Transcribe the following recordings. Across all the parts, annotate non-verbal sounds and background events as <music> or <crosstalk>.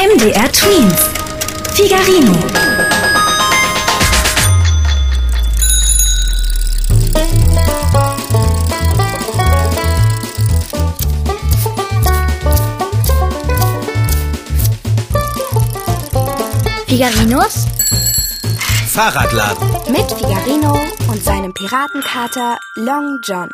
MDR Twins. Figarino. Figarinos Fahrradladen. mit Figarino und seinem Piratenkater Long John.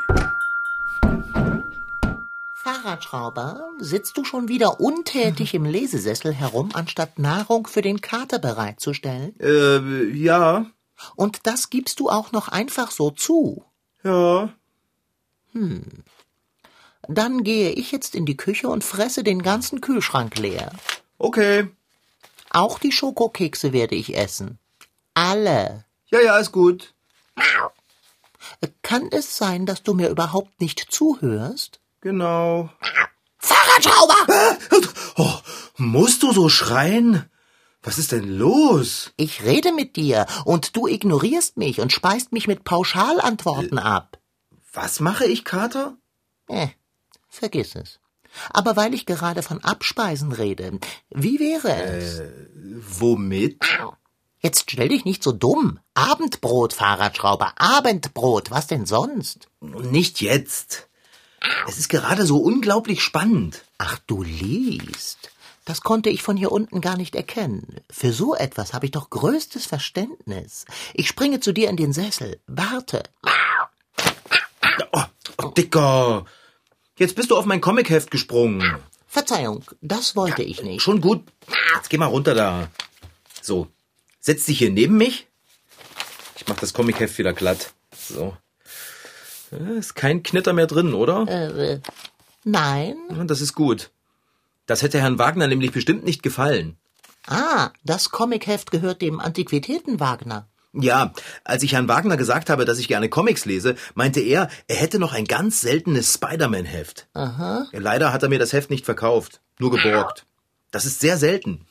Fahrradschrauber, sitzt du schon wieder untätig im Lesesessel herum, anstatt Nahrung für den Kater bereitzustellen? Äh, ja, Und das gibst du auch noch einfach so zu. ja. Dann gehe ich jetzt in die Küche und fresse den ganzen Kühlschrank leer. Okay. Auch die Schokokekse werde ich essen. Alle. Ja, ja, ist gut. Kann es sein, dass du mir überhaupt nicht zuhörst? Genau. Fahrradschrauber! Oh, musst du so schreien? Was ist denn los? Ich rede mit dir und du ignorierst mich und speist mich mit Pauschalantworten ab. Was mache ich, Kater? Eh, vergiss es. Aber weil ich gerade von Abspeisen rede, wie wäre es? Womit? Jetzt stell dich nicht so dumm. Abendbrot, Fahrradschrauber, Abendbrot, was denn sonst? Nicht jetzt. Es ist gerade so unglaublich spannend. Ach, du liest. Das konnte ich von hier unten gar nicht erkennen. Für so etwas habe ich doch größtes Verständnis. Ich springe zu dir in den Sessel. Warte. Oh, oh, Dicker. Jetzt bist du auf mein Comicheft gesprungen. Verzeihung, das wollte ich nicht. Schon gut. Jetzt geh mal runter da. So. Setz dich hier neben mich. Ich mach das Comicheft wieder glatt. So. Ist kein Knitter mehr drin, oder? Äh, nein. Ja, Das ist gut. Das hätte Herrn Wagner nämlich bestimmt nicht gefallen. Ah, das Comicheft gehört dem Antiquitäten Wagner. Ja, als ich Herrn Wagner gesagt habe, dass ich gerne Comics lese, meinte er, er hätte noch ein ganz seltenes Spider-Man-Heft. Aha. Leider hat er mir das Heft nicht verkauft, nur geborgt. Das ist sehr selten.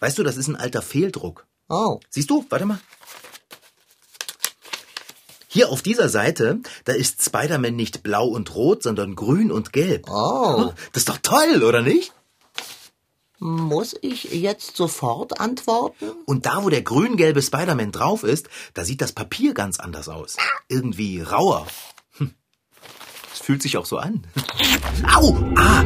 Weißt du, das ist ein alter Fehldruck. Oh, Siehst du? Warte mal. Hier auf dieser Seite, da ist Spider-Man nicht blau und rot, sondern grün und gelb. oh. Das ist doch toll, oder nicht? Muss ich jetzt sofort antworten? Und da, wo der grün-gelbe Spider-Man drauf ist, da sieht das Papier ganz anders aus. Irgendwie rauer. Hm. Es fühlt sich auch so an. <laughs> Au! Ah!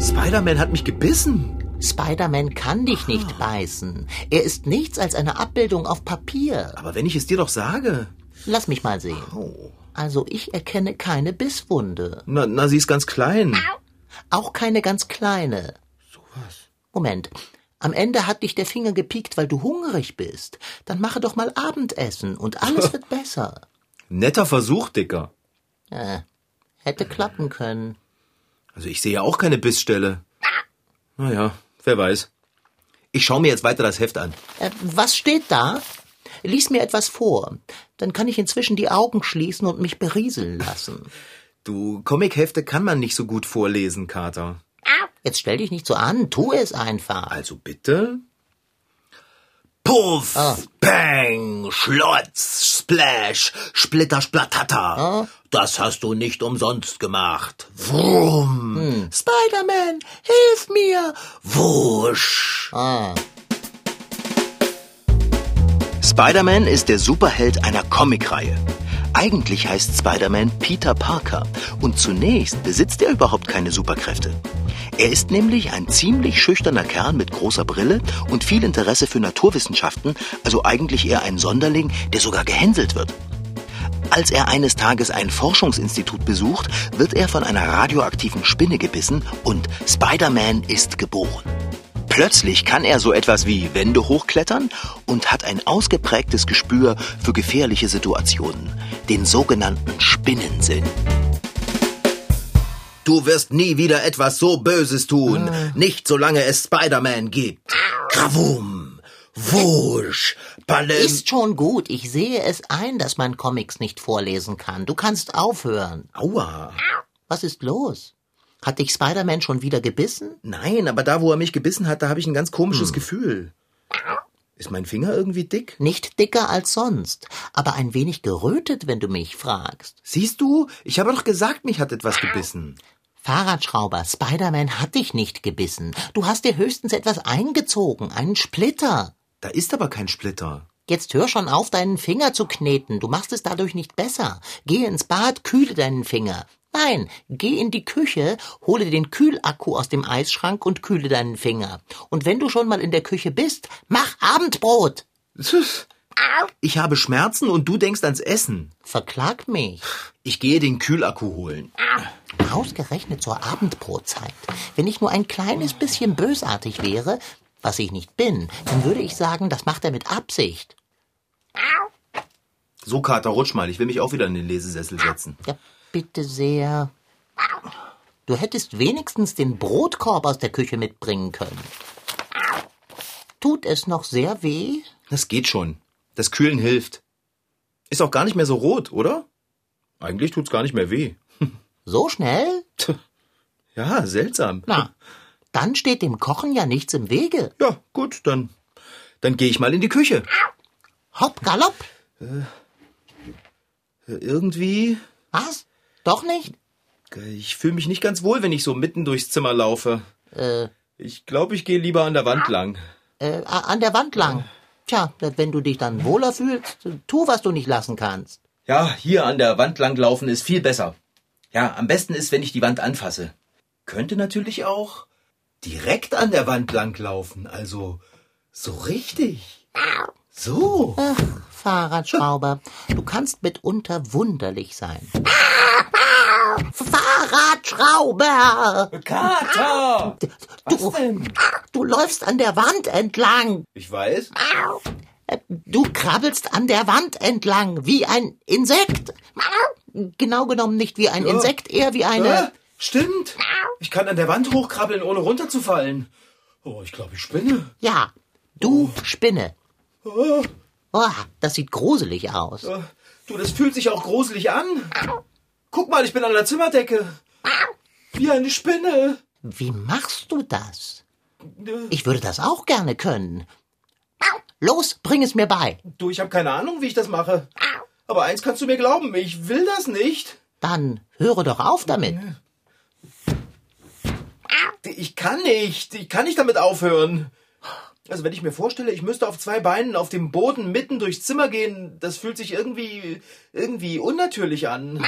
Spider-Man hat mich gebissen. Spider-Man kann dich nicht beißen. Er ist nichts als eine Abbildung auf Papier. Aber wenn ich es dir doch sage. Lass mich mal sehen. Oh. Also ich erkenne keine Bisswunde. Na, na, sie ist ganz klein. Auch keine ganz kleine. Sowas. Moment. Am Ende hat dich der Finger gepiekt, weil du hungrig bist. Dann mache doch mal Abendessen und alles <laughs> wird besser. Netter Versuch, Dicker. Äh, hätte klappen können. Also ich sehe ja auch keine Bissstelle. Naja, wer weiß. Ich schaue mir jetzt weiter das Heft an. Äh, was steht da? Lies mir etwas vor. Dann kann ich inzwischen die Augen schließen und mich berieseln lassen. Du, Comichefte kann man nicht so gut vorlesen, Kater. Jetzt stell dich nicht so an, tu es einfach. Also bitte? Puff, Ah. Bang, Schlotz, Splash, Splitter, Splattata. Ah. Das hast du nicht umsonst gemacht. Wurm. Hm. Spider-Man, hilf mir. Wusch. Ah, Spider-Man ist der Superheld einer Comicreihe. Eigentlich heißt Spider-Man Peter Parker und zunächst besitzt er überhaupt keine Superkräfte. Er ist nämlich ein ziemlich schüchterner Kerl mit großer Brille und viel Interesse für Naturwissenschaften, also eigentlich eher ein Sonderling, der sogar gehänselt wird. Als er eines Tages ein Forschungsinstitut besucht, wird er von einer radioaktiven Spinne gebissen und Spider-Man ist geboren. Plötzlich kann er so etwas wie Wände hochklettern und hat ein ausgeprägtes Gespür für gefährliche Situationen, den sogenannten Spinnensinn. Du wirst nie wieder etwas so Böses tun. Nicht solange es Spider-Man gibt. Krawum. Wusch. Palim. ist schon gut. Ich sehe es ein, dass man Comics nicht vorlesen kann. Du kannst aufhören. Aua. Was ist los? Hat dich Spider-Man schon wieder gebissen? Nein, aber da, wo er mich gebissen hat, da habe ich ein ganz Hm. komisches Gefühl. Ist mein Finger irgendwie dick? Nicht dicker als sonst, aber ein wenig gerötet, wenn du mich fragst. Siehst du? Ich habe doch gesagt, mich hat etwas gebissen. Fahrradschrauber, Spider-Man hat dich nicht gebissen. Du hast dir höchstens etwas eingezogen, einen Splitter. Da ist aber kein Splitter. Jetzt hör schon auf, deinen Finger zu kneten. Du machst es dadurch nicht besser. Geh ins Bad, kühle deinen Finger. Nein, geh in die Küche, hole den Kühlakku aus dem Eisschrank und kühle deinen Finger. Und wenn du schon mal in der Küche bist, mach Abendbrot. Ich habe Schmerzen und du denkst ans Essen. Verklag mich. Ich gehe den Kühlakku holen. Ausgerechnet zur Abendbrotzeit. Wenn ich nur ein kleines bisschen bösartig wäre, was ich nicht bin, dann würde ich sagen, das macht er mit Absicht. So, Kater, rutsch mal. Ich will mich auch wieder in den Lesesessel setzen. Ja, bitte sehr. Du hättest wenigstens den Brotkorb aus der Küche mitbringen können. Tut es noch sehr weh? Das geht schon. Das Kühlen hilft. Ist auch gar nicht mehr so rot, oder? Eigentlich tut's gar nicht mehr weh. <laughs> So schnell? Ja, seltsam. Na, dann steht dem Kochen ja nichts im Wege. Ja, gut, dann, dann gehe ich mal in die Küche. Hopp, galopp. Irgendwie, Was? Doch nicht? ich fühle mich nicht ganz wohl, wenn ich so mitten durchs Zimmer laufe. Äh, Ich glaube, ich gehe lieber an der Wand lang. äh, an der Wand lang. Tja, wenn du dich dann wohler fühlst, tu, was du nicht lassen kannst. Ja, hier an der Wand lang laufen ist viel besser. Ja, am besten ist, wenn ich die Wand anfasse. Könnte natürlich auch direkt an der Wand lang laufen, also so richtig. So. Ach, Fahrradschrauber, du kannst mitunter wunderlich sein. Fahrradschrauber! Kater! Du, du läufst an der Wand entlang. Ich weiß. Du krabbelst an der Wand entlang, wie ein Insekt. Genau genommen nicht wie ein Insekt, eher wie eine... stimmt. Ich kann an der Wand hochkrabbeln, ohne runterzufallen. Oh, ich glaube, ich spinne. Ja, du Spinne. Oh, Oh, das sieht gruselig aus. äh, du, das fühlt sich auch gruselig an. Guck mal, ich bin an der Zimmerdecke. Wie eine Spinne. Wie machst du das? Ich würde das auch gerne können. Los, bring es mir bei. Du, ich habe keine Ahnung, wie ich das mache. Aber eins kannst du mir glauben, ich will das nicht. Dann höre doch auf damit. Ich kann nicht. Ich kann nicht damit aufhören. Also wenn ich mir vorstelle, ich müsste auf zwei Beinen auf dem Boden mitten durchs Zimmer gehen, das fühlt sich irgendwie irgendwie unnatürlich an.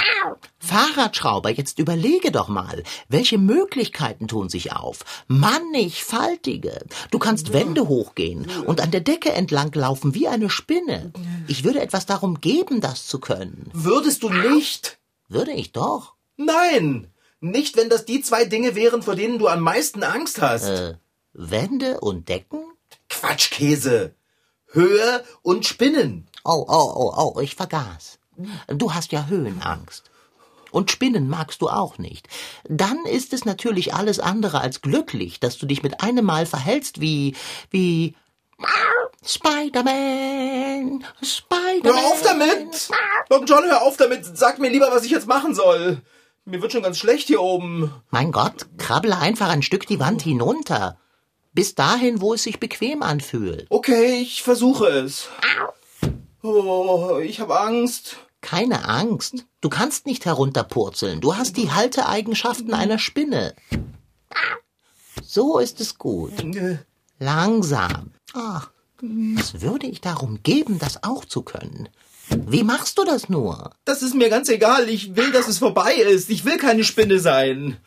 Fahrradschrauber, jetzt überlege doch mal, welche Möglichkeiten tun sich auf? Mannigfaltige. Du kannst Wände hochgehen und an der Decke entlang laufen wie eine Spinne. Ich würde etwas darum geben, das zu können. Würdest du nicht? Würde ich doch. Nein, nicht wenn das die zwei Dinge wären, vor denen du am meisten Angst hast. Äh, Wände und Decken? Quatschkäse. Höhe und Spinnen. Oh, oh, oh, oh, ich vergaß. Du hast ja Höhenangst. Und Spinnen magst du auch nicht. Dann ist es natürlich alles andere als glücklich, dass du dich mit einem Mal verhältst wie, wie, Spider-Man, Spider-Man. Hör auf damit! Long John, hör auf damit! Sag mir lieber, was ich jetzt machen soll. Mir wird schon ganz schlecht hier oben. Mein Gott, krabbele einfach ein Stück die Wand hinunter. Bis dahin, wo es sich bequem anfühlt. Okay, ich versuche es. Oh, ich habe Angst. Keine Angst. Du kannst nicht herunterpurzeln. Du hast die Halteeigenschaften einer Spinne. So ist es gut. Langsam. Ach, was würde ich darum geben, das auch zu können? Wie machst du das nur? Das ist mir ganz egal. Ich will, dass es vorbei ist. Ich will keine Spinne sein.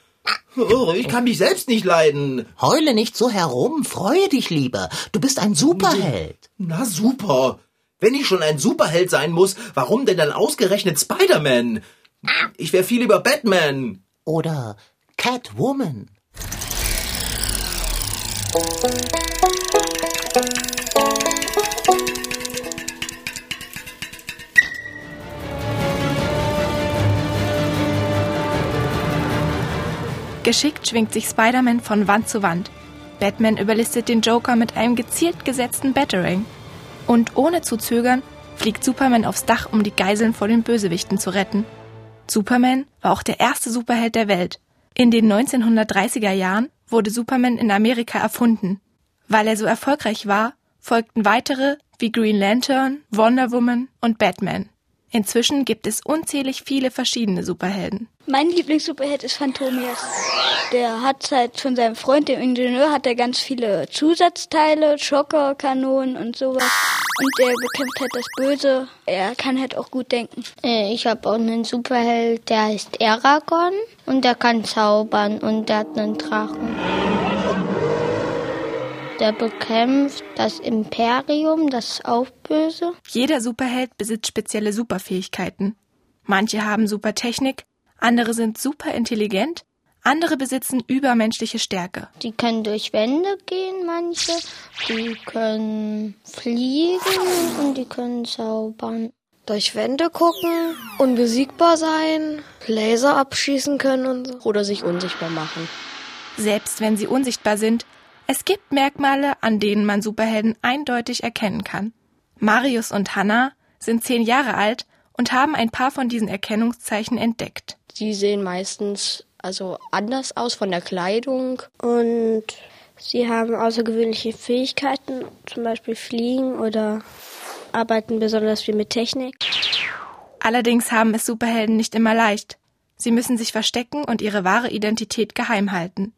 Oh, ich kann mich selbst nicht leiden. Heule nicht so herum, freue dich lieber. Du bist ein Superheld. Na super. Wenn ich schon ein Superheld sein muss, warum denn dann ausgerechnet Spider-Man? Ich wäre viel lieber Batman. Oder Catwoman. Geschickt schwingt sich Spider-Man von Wand zu Wand. Batman überlistet den Joker mit einem gezielt gesetzten Batarang. Und ohne zu zögern fliegt Superman aufs Dach, um die Geiseln vor den Bösewichten zu retten. Superman war auch der erste Superheld der Welt. In den 1930er Jahren wurde Superman in Amerika erfunden. Weil er so erfolgreich war, folgten weitere wie Green Lantern, Wonder Woman und Batman. Inzwischen gibt es unzählig viele verschiedene Superhelden. Mein Lieblingssuperheld ist Phantomias. Der hat halt von seinem Freund, dem Ingenieur, hat er ganz viele Zusatzteile, Schocker, Kanonen und sowas. Und der bekämpft halt das Böse. Er kann halt auch gut denken. Äh, Ich habe auch einen Superheld, der heißt Eragon und der kann zaubern und der hat einen Drachen. Der bekämpft das Imperium, das ist auch böse. Jeder Superheld besitzt spezielle Superfähigkeiten. Manche haben Supertechnik, andere sind superintelligent, andere besitzen übermenschliche Stärke. Die können durch Wände gehen, manche. Die können fliegen und die können zaubern. Durch Wände gucken, unbesiegbar sein, Laser abschießen können und so. Oder sich unsichtbar machen. Selbst wenn sie unsichtbar sind, es gibt Merkmale, an denen man Superhelden eindeutig erkennen kann. Marius und Hannah sind zehn Jahre alt und haben ein paar von diesen Erkennungszeichen entdeckt. Die sehen meistens also anders aus von der Kleidung. Und sie haben außergewöhnliche Fähigkeiten, zum Beispiel fliegen oder arbeiten besonders viel mit Technik. Allerdings haben es Superhelden nicht immer leicht. Sie müssen sich verstecken und ihre wahre Identität geheim halten.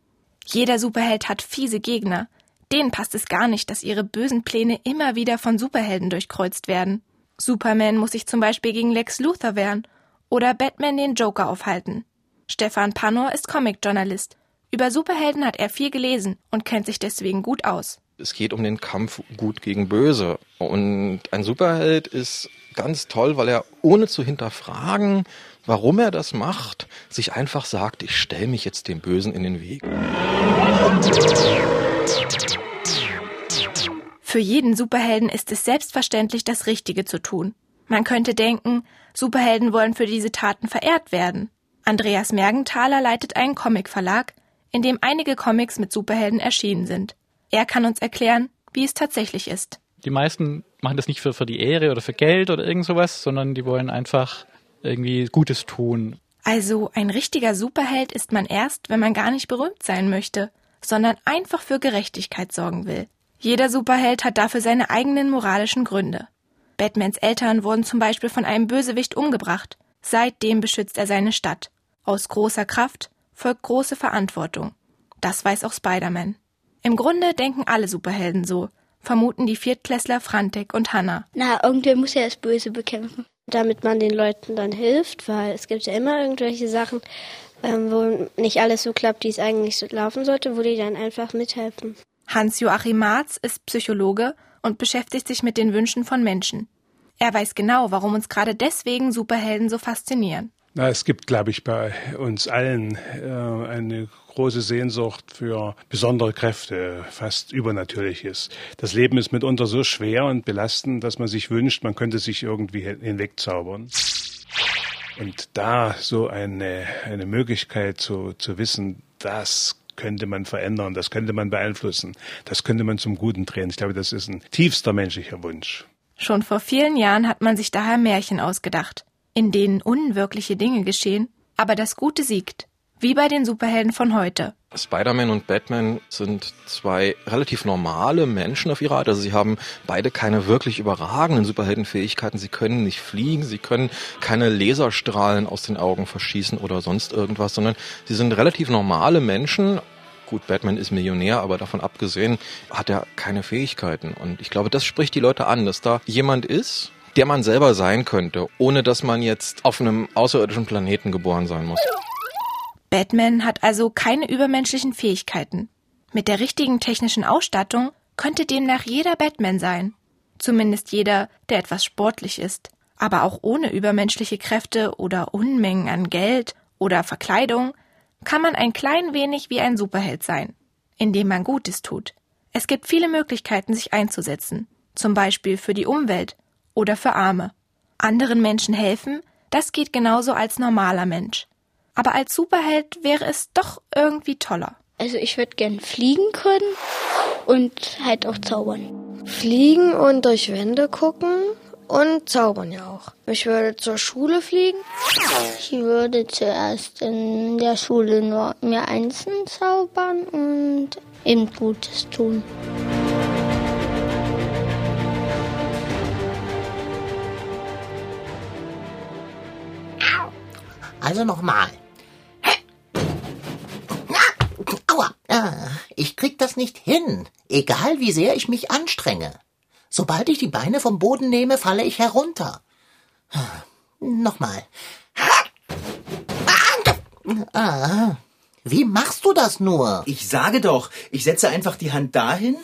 Jeder Superheld hat fiese Gegner. Denen passt es gar nicht, dass ihre bösen Pläne immer wieder von Superhelden durchkreuzt werden. Superman muss sich zum Beispiel gegen Lex Luthor wehren oder Batman den Joker aufhalten. Stefan Pannor ist Comicjournalist. Über Superhelden hat er viel gelesen und kennt sich deswegen gut aus. Es geht um den Kampf gut gegen böse. Und ein Superheld ist ganz toll, weil er ohne zu hinterfragen, warum er das macht, sich einfach sagt, ich stelle mich jetzt dem Bösen in den Weg. Für jeden Superhelden ist es selbstverständlich, das Richtige zu tun. Man könnte denken, Superhelden wollen für diese Taten verehrt werden. Andreas Mergenthaler leitet einen Comicverlag, in dem einige Comics mit Superhelden erschienen sind. Er kann uns erklären, wie es tatsächlich ist. Die meisten machen das nicht für, für die Ehre oder für Geld oder irgend sowas, sondern die wollen einfach irgendwie Gutes tun. Also ein richtiger Superheld ist man erst, wenn man gar nicht berühmt sein möchte, sondern einfach für Gerechtigkeit sorgen will. Jeder Superheld hat dafür seine eigenen moralischen Gründe. Batmans Eltern wurden zum Beispiel von einem Bösewicht umgebracht. Seitdem beschützt er seine Stadt. Aus großer Kraft folgt große Verantwortung. Das weiß auch Spider-Man. Im Grunde denken alle Superhelden so, vermuten die Viertklässler Frantek und Hannah. Na, irgendwer muss ja das Böse bekämpfen. Damit man den Leuten dann hilft, weil es gibt ja immer irgendwelche Sachen, ähm, wo nicht alles so klappt, wie es eigentlich so laufen sollte, wo die dann einfach mithelfen. Hans-Joachim Marz ist Psychologe und beschäftigt sich mit den Wünschen von Menschen. Er weiß genau, warum uns gerade deswegen Superhelden so faszinieren. Na, es gibt, glaube ich, bei uns allen äh, eine große Sehnsucht für besondere Kräfte, fast Übernatürliches. Das Leben ist mitunter so schwer und belastend, dass man sich wünscht, man könnte sich irgendwie hinwegzaubern. Und da so eine, eine Möglichkeit zu, zu wissen, das könnte man verändern, das könnte man beeinflussen, das könnte man zum Guten drehen. Ich glaube, das ist ein tiefster menschlicher Wunsch. Schon vor vielen Jahren hat man sich daher Märchen ausgedacht, in denen unwirkliche Dinge geschehen, aber das Gute siegt. Wie bei den Superhelden von heute. Spider-Man und Batman sind zwei relativ normale Menschen auf ihre Art. Also sie haben beide keine wirklich überragenden Superheldenfähigkeiten. Sie können nicht fliegen, sie können keine Laserstrahlen aus den Augen verschießen oder sonst irgendwas, sondern sie sind relativ normale Menschen. Gut, Batman ist Millionär, aber davon abgesehen hat er keine Fähigkeiten. Und ich glaube, das spricht die Leute an, dass da jemand ist, der man selber sein könnte, ohne dass man jetzt auf einem außerirdischen Planeten geboren sein muss. Batman hat also keine übermenschlichen Fähigkeiten. Mit der richtigen technischen Ausstattung könnte demnach jeder Batman sein. Zumindest jeder, der etwas sportlich ist. Aber auch ohne übermenschliche Kräfte oder Unmengen an Geld oder Verkleidung kann man ein klein wenig wie ein Superheld sein, indem man Gutes tut. Es gibt viele Möglichkeiten, sich einzusetzen, zum Beispiel für die Umwelt oder für Arme. Anderen Menschen helfen, das geht genauso als normaler Mensch. Aber als Superheld wäre es doch irgendwie toller. Also ich würde gern fliegen können und halt auch zaubern. Fliegen und durch Wände gucken und zaubern ja auch. Ich würde zur Schule fliegen. Ich würde zuerst in der Schule nur mir einzeln zaubern und eben Gutes tun. Also nochmal. Aua, ah, ich krieg das nicht hin, egal wie sehr ich mich anstrenge. Sobald ich die Beine vom Boden nehme, falle ich herunter. Nochmal. Ah, wie machst du das nur? Ich sage doch, ich setze einfach die Hand dahin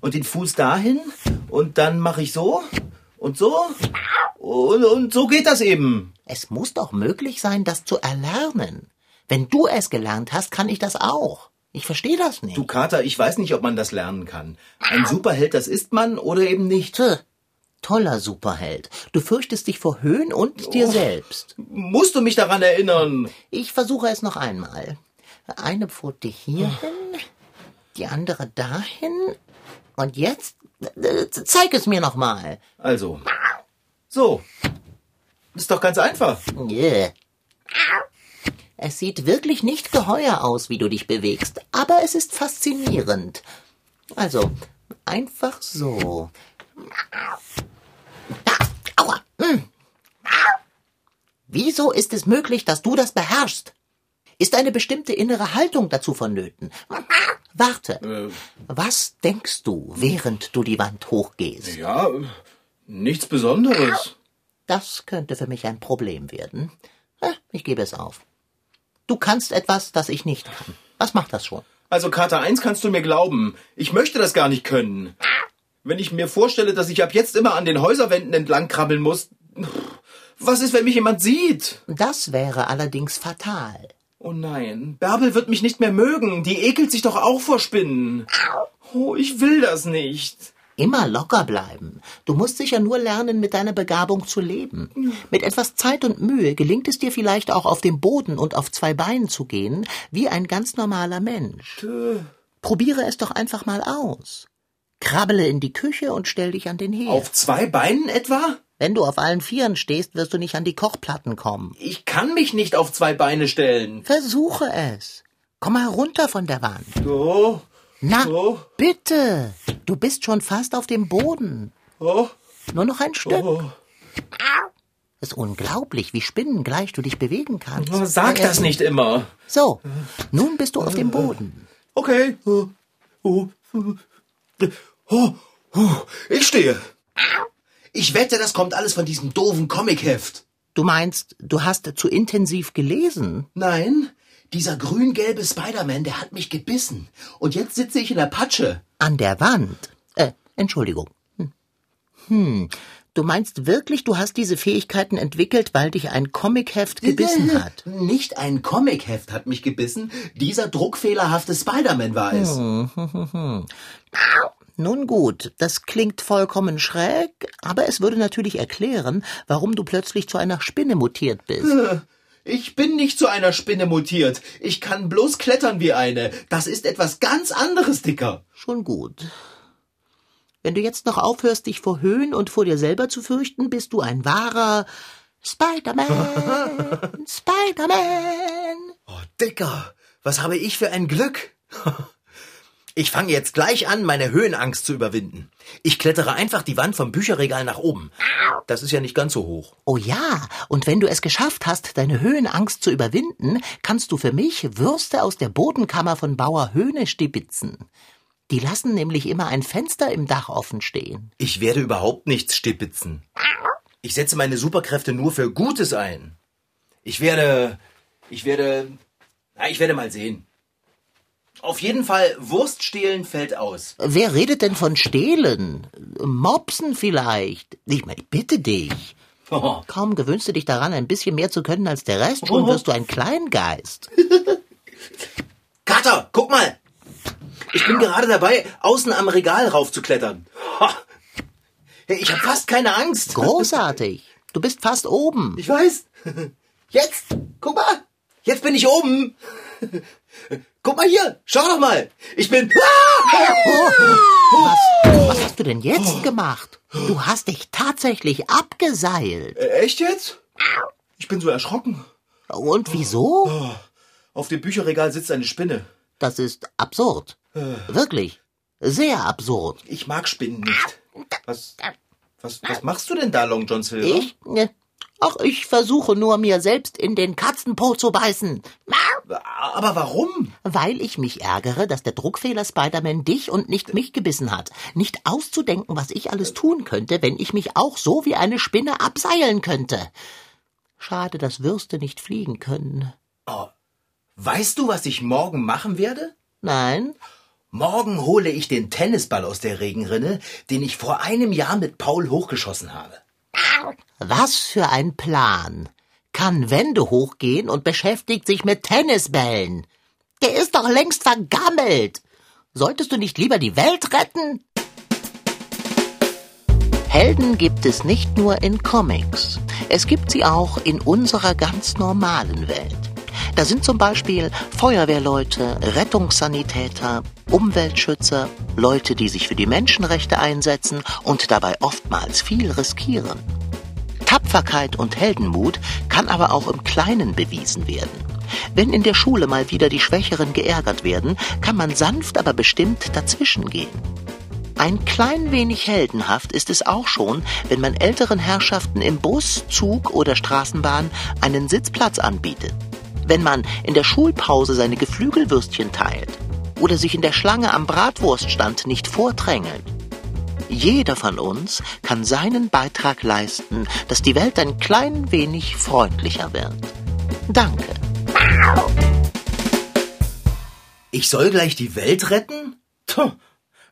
und den Fuß dahin und dann mache ich so und so und, und so geht das eben. Es muss doch möglich sein, das zu erlernen. Wenn du es gelernt hast, kann ich das auch. Ich verstehe das nicht. Du Kater, ich weiß nicht, ob man das lernen kann. Ein Superheld, das ist man oder eben nicht. Tö, Toller Superheld. Du fürchtest dich vor Höhen und oh, dir selbst. Musst du mich daran erinnern? Ich versuche es noch einmal. Eine Pfote hierhin, die andere dahin. Und jetzt äh, zeig es mir noch mal. Also. So. Ist doch ganz einfach. Yeah. Es sieht wirklich nicht geheuer aus, wie du dich bewegst, aber es ist faszinierend. Also, einfach so. Aua. Hm. Wieso ist es möglich, dass du das beherrschst? Ist eine bestimmte innere Haltung dazu vonnöten? Warte. Äh. Was denkst du, während du die Wand hochgehst? Ja, nichts Besonderes. Das könnte für mich ein Problem werden. Ich gebe es auf. Du kannst etwas, das ich nicht kann. Was macht das schon? Also, Kater 1 kannst du mir glauben. Ich möchte das gar nicht können. Wenn ich mir vorstelle, dass ich ab jetzt immer an den Häuserwänden entlang krabbeln muss. Was ist, wenn mich jemand sieht? Das wäre allerdings fatal. Oh nein, Bärbel wird mich nicht mehr mögen. Die ekelt sich doch auch vor Spinnen. Oh, ich will das nicht. Immer locker bleiben. Du musst sicher nur lernen, mit deiner Begabung zu leben. Mit etwas Zeit und Mühe gelingt es dir vielleicht auch auf dem Boden und auf zwei Beinen zu gehen, wie ein ganz normaler Mensch. Probiere es doch einfach mal aus. Krabbele in die Küche und stell dich an den Herd. Auf zwei Beinen etwa? Wenn du auf allen Vieren stehst, wirst du nicht an die Kochplatten kommen. Ich kann mich nicht auf zwei Beine stellen. Versuche es. Komm mal runter von der Wand. Oh. Na, oh. bitte. Du bist schon fast auf dem Boden. Oh. Nur noch ein Stück. Oh. Ist unglaublich, wie spinnengleich du dich bewegen kannst. Sag das nicht immer. So, nun bist du auf dem Boden. Okay. Oh, ich stehe. Ich wette, das kommt alles von diesem doofen Comicheft. Du meinst, du hast zu intensiv gelesen? Nein, dieser grün-gelbe Spider-Man, der hat mich gebissen. Und jetzt sitze ich in der Patsche. An der Wand? Äh, Entschuldigung. Hm. hm. Du meinst wirklich, du hast diese Fähigkeiten entwickelt, weil dich ein Comicheft gebissen hat? Nicht ein Comicheft hat mich gebissen. Dieser druckfehlerhafte Spider-Man war es. Hm, hm, Nun gut, das klingt vollkommen schräg, aber es würde natürlich erklären, warum du plötzlich zu einer Spinne mutiert bist. <laughs> Ich bin nicht zu einer Spinne mutiert. Ich kann bloß klettern wie eine. Das ist etwas ganz anderes, Dicker. Schon gut. Wenn du jetzt noch aufhörst, dich vor Höhen und vor dir selber zu fürchten, bist du ein wahrer Spider-Man. <laughs> Spider-Man. Oh, Dicker, was habe ich für ein Glück. <laughs> Ich fange jetzt gleich an, meine Höhenangst zu überwinden. Ich klettere einfach die Wand vom Bücherregal nach oben. Das ist ja nicht ganz so hoch. Oh ja, und wenn du es geschafft hast, deine Höhenangst zu überwinden, kannst du für mich Würste aus der Bodenkammer von Bauer Höhne stibitzen. Die lassen nämlich immer ein Fenster im Dach offen stehen. Ich werde überhaupt nichts stibitzen. Ich setze meine Superkräfte nur für Gutes ein. Ich werde. Ich werde. Na, ich werde mal sehen. Auf jeden Fall, Wurst stehlen fällt aus. Wer redet denn von stehlen? Mopsen vielleicht. Ich meine, bitte dich. <laughs> Oh. Kaum gewöhnst du dich daran, ein bisschen mehr zu können als der Rest, schon oh. wirst du ein Kleingeist. <laughs> Kater, guck mal! Ich bin gerade dabei, außen am Regal raufzuklettern. Hey, ich habe fast keine Angst. <laughs> Großartig. Du bist fast oben. Ich weiß. Jetzt, guck mal. Jetzt bin ich oben. Guck mal hier, schau doch mal. Ich bin. Was, was hast du denn jetzt gemacht? Du hast dich tatsächlich abgeseilt. Äh, echt jetzt? Ich bin so erschrocken. Und wieso? Auf dem Bücherregal sitzt eine Spinne. Das ist absurd. Äh. Wirklich. Sehr absurd. Ich mag Spinnen nicht. Was, was, was machst du denn da, Long John Silver? Ich? Ach, ich versuche nur, mir selbst in den Katzenpo zu beißen. Aber warum? Weil ich mich ärgere, dass der Druckfehler Spider-Man dich und nicht mich gebissen hat. Nicht auszudenken, was ich alles tun könnte, wenn ich mich auch so wie eine Spinne abseilen könnte. Schade, dass Würste nicht fliegen können. Oh, weißt du, was ich morgen machen werde? Nein. Morgen hole ich den Tennisball aus der Regenrinne, den ich vor einem Jahr mit Paul hochgeschossen habe. Was für ein Plan. Kann Wände hochgehen und beschäftigt sich mit Tennisbällen. Der ist doch längst vergammelt. Solltest du nicht lieber die Welt retten? Helden gibt es nicht nur in Comics. Es gibt sie auch in unserer ganz normalen Welt. Da sind zum Beispiel Feuerwehrleute, Rettungssanitäter, Umweltschützer, Leute, die sich für die Menschenrechte einsetzen und dabei oftmals viel riskieren. Tapferkeit und Heldenmut kann aber auch im Kleinen bewiesen werden. Wenn in der Schule mal wieder die Schwächeren geärgert werden, kann man sanft, aber bestimmt dazwischen gehen. Ein klein wenig heldenhaft ist es auch schon, wenn man älteren Herrschaften im Bus, Zug oder Straßenbahn einen Sitzplatz anbietet. Wenn man in der Schulpause seine Geflügelwürstchen teilt oder sich in der Schlange am Bratwurststand nicht vordrängelt. Jeder von uns kann seinen Beitrag leisten, dass die Welt ein klein wenig freundlicher wird. Danke. Ich soll gleich die Welt retten? Tuh,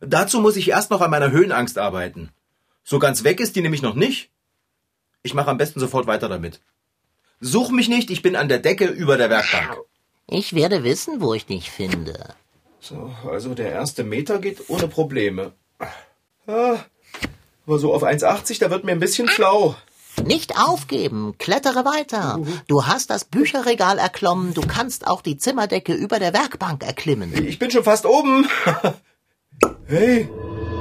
dazu muss ich erst noch an meiner Höhenangst arbeiten. So ganz weg ist die nämlich noch nicht. Ich mache am besten sofort weiter damit. Such mich nicht, ich bin an der Decke über der Werkbank. Ich werde wissen, wo ich dich finde. So, also der erste Meter geht ohne Probleme. Ah, aber so auf 1,80, da wird mir ein bisschen schlau. Nicht aufgeben, klettere weiter. Du hast das Bücherregal erklommen, du kannst auch die Zimmerdecke über der Werkbank erklimmen. Ich bin schon fast oben. Hey.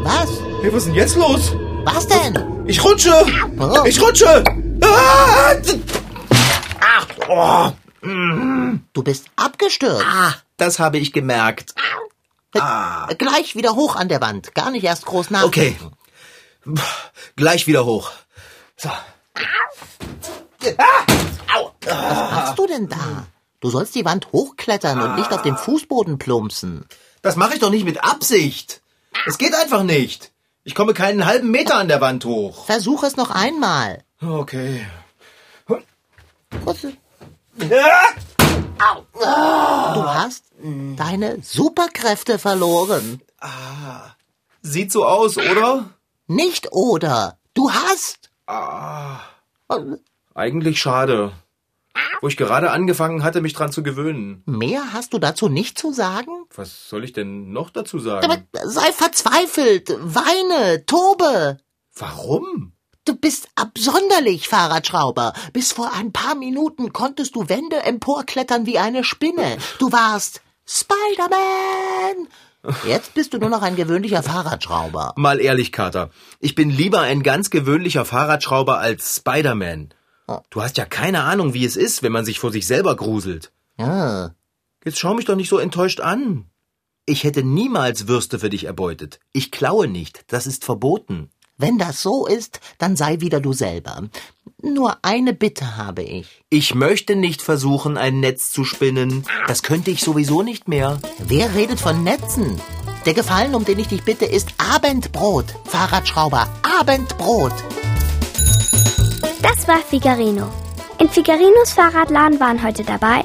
Was? Hey, was ist denn jetzt los? Was denn? Ich rutsche! Oh. Ich rutsche! Ah! Ach, oh. Du bist abgestürzt. Ah, das habe ich gemerkt. Ah. Gleich wieder hoch an der Wand. Gar nicht erst groß nachdenken. Okay. Gleich wieder hoch. So. Was machst du denn da? Du sollst die Wand hochklettern und nicht auf dem Fußboden plumpsen. Das mache ich doch nicht mit Absicht. Es geht einfach nicht. Ich komme keinen halben Meter an der Wand hoch. Versuch es noch einmal. Okay. Du hast deine Superkräfte verloren. Ah, sieht so aus, oder? Nicht oder. Du hast. Ah, eigentlich schade. Wo ich gerade angefangen hatte, mich dran zu gewöhnen. Mehr hast du dazu nicht zu sagen? Was soll ich denn noch dazu sagen? Aber sei verzweifelt, weine, tobe. Warum? Du bist absonderlich, Fahrradschrauber. Bis vor ein paar Minuten konntest du Wände emporklettern wie eine Spinne. Du warst Spider-Man. Jetzt bist du nur noch ein gewöhnlicher Fahrradschrauber. Mal ehrlich, Kater. Ich bin lieber ein ganz gewöhnlicher Fahrradschrauber als Spider-Man. Du hast ja keine Ahnung, wie es ist, wenn man sich vor sich selber gruselt. Ja. Jetzt schau mich doch nicht so enttäuscht an. Ich hätte niemals Würste für dich erbeutet. Ich klaue nicht. Das ist verboten. Wenn das so ist, dann sei wieder du selber. Nur eine Bitte habe ich. Ich möchte nicht versuchen, ein Netz zu spinnen. Das könnte ich sowieso nicht mehr. Wer redet von Netzen? Der Gefallen, um den ich dich bitte, ist Abendbrot. Fahrradschrauber, Abendbrot. Das war Figarino. In Figarinos Fahrradladen waren heute dabei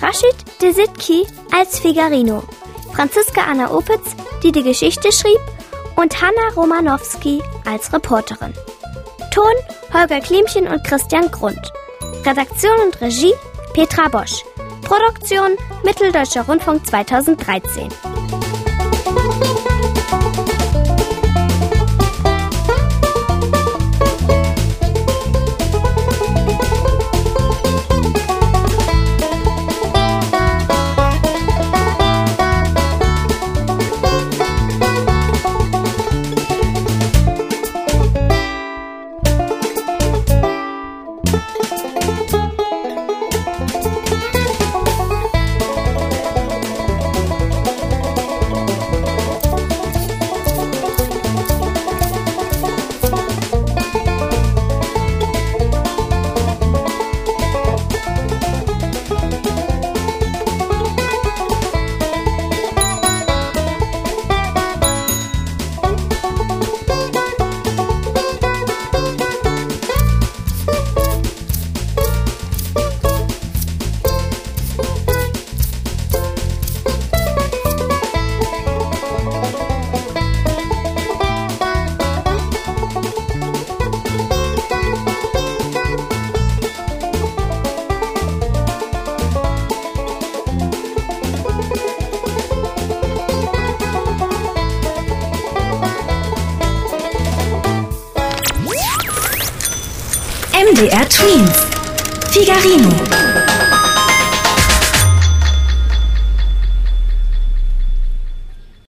Rashid Desitki als Figarino, Franziska Anna Opitz, die die Geschichte schrieb, und Hanna Romanowski als Reporterin. Ton Holger Klimchen und Christian Grund. Redaktion und Regie Petra Bosch. Produktion Mitteldeutscher Rundfunk 2013. MDR Twins. Figarino.